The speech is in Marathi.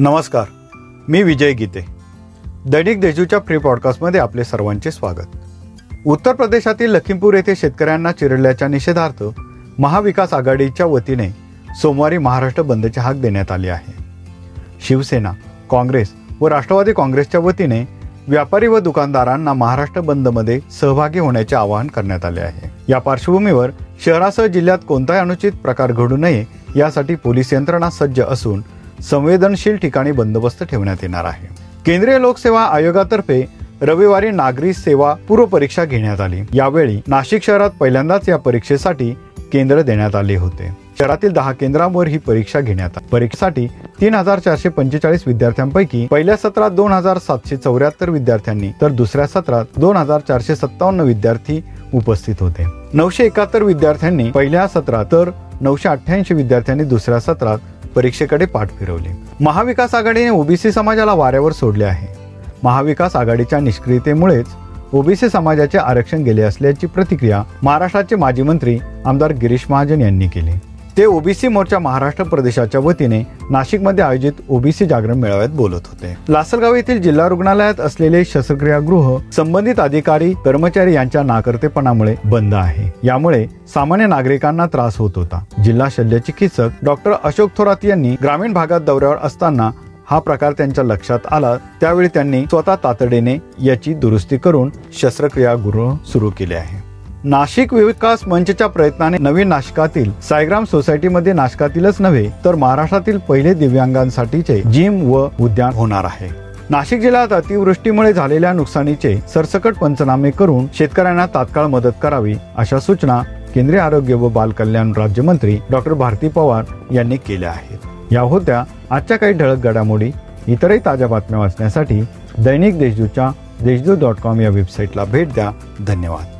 नमस्कार मी विजय गीते. दैनिक देजूच्या प्री पॉडकास्टमध्ये आपले सर्वांचे स्वागत. उत्तर प्रदेशातील लखीमपूर येथे शेतकऱ्यांना चिरडल्याच्या निषेधार्थ महाविकास आघाडीच्या वतीने सोमवारी महाराष्ट्र बंदचे हाक देण्यात आली आहे. शिवसेना काँग्रेस व राष्ट्रवादी काँग्रेसच्या वतीने व्यापारी व दुकानदारांना महाराष्ट्र बंदमध्ये सहभागी होण्याचे आवाहन करण्यात आले आहे. या पार्श्वभूमीवर शहरासह जिल्ह्यात कोणताही अनुचित प्रकार घडू नये यासाठी पोलीस यंत्रणा सज्ज असून संवेदनशील ठिकाणी बंदोबस्त ठेवण्यात येणार आहे. केंद्रीय लोकसेवा आयोगातर्फे रविवारी नागरी सेवा पूर्व परीक्षा घेण्यात आली. यावेळी नाशिक शहरात पहिल्यांदाच या परीक्षेसाठी केंद्र देण्यात आले होते. शहरातील दहा केंद्रांवर ही परीक्षा घेण्यात आली. परीक्षेसाठी तीन हजार चारशे पंचेचाळीस विद्यार्थ्यांपैकी पहिल्या सत्रात दोन हजार सातशे चौऱ्याहत्तर विद्यार्थ्यांनी तर दुसऱ्या सत्रात दोन हजार चारशे सत्तावन्न विद्यार्थी उपस्थित होते. नऊशे एकाहत्तर विद्यार्थ्यांनी पहिल्या सत्रात तर नऊशे अठ्ठ्याऐंशी विद्यार्थ्यांनी दुसऱ्या सत्रात परीक्षेकडे पाठ फिरवली. महाविकास आघाडीने ओबीसी समाजाला वाऱ्यावर सोडले आहे. महाविकास आघाडीच्या निष्क्रियतेमुळेच ओबीसी समाजाचे आरक्षण गेले असल्याची प्रतिक्रिया महाराष्ट्राचे माजी मंत्री आमदार गिरीश महाजन यांनी केली. ते ओबीसी मोर्चा महाराष्ट्र प्रदेशाच्या वतीने नाशिकमध्ये आयोजित ओबीसी जागरण मेळाव्यात बोलत होते. लासलगाव येथील जिल्हा रुग्णालयात असलेले शस्त्रक्रियागृह संबंधित अधिकारी कर्मचारी यांच्या नाकर्तेपणामुळे बंद आहे. यामुळे सामान्य नागरिकांना त्रास होत होता. जिल्हा शल्य चिकित्सक डॉक्टर अशोक थोरात यांनी ग्रामीण भागात दौऱ्यावर असताना हा प्रकार त्यांच्या लक्षात आला. त्यावेळी त्यांनी स्वतः तातडीने याची दुरुस्ती करून शस्त्रक्रियागृह सुरू केले आहे. नाशिक विकास मंचच्या प्रयत्नाने नवीन नाशिकातील सायग्राम सोसायटीमध्ये नाशिकातीलच नव्हे तर महाराष्ट्रातील पहिले दिव्यांगांसाठीचे जिम व उद्यान होणार आहे. नाशिक जिल्ह्यात अतिवृष्टीमुळे झालेल्या नुकसानीचे सरसकट पंचनामे करून शेतकऱ्यांना तात्काळ मदत करावी अशा सूचना केंद्रीय आरोग्य व बाल कल्याण राज्यमंत्री डॉक्टर भारती पवार यांनी केल्या आहेत. या होत्या आजच्या काही ठळक घडामोडी. इतरही ताज्या बातम्या वाचण्यासाठी दैनिक देशदूतच्या देशदूत डॉट कॉम या वेबसाईटला भेट द्या. धन्यवाद.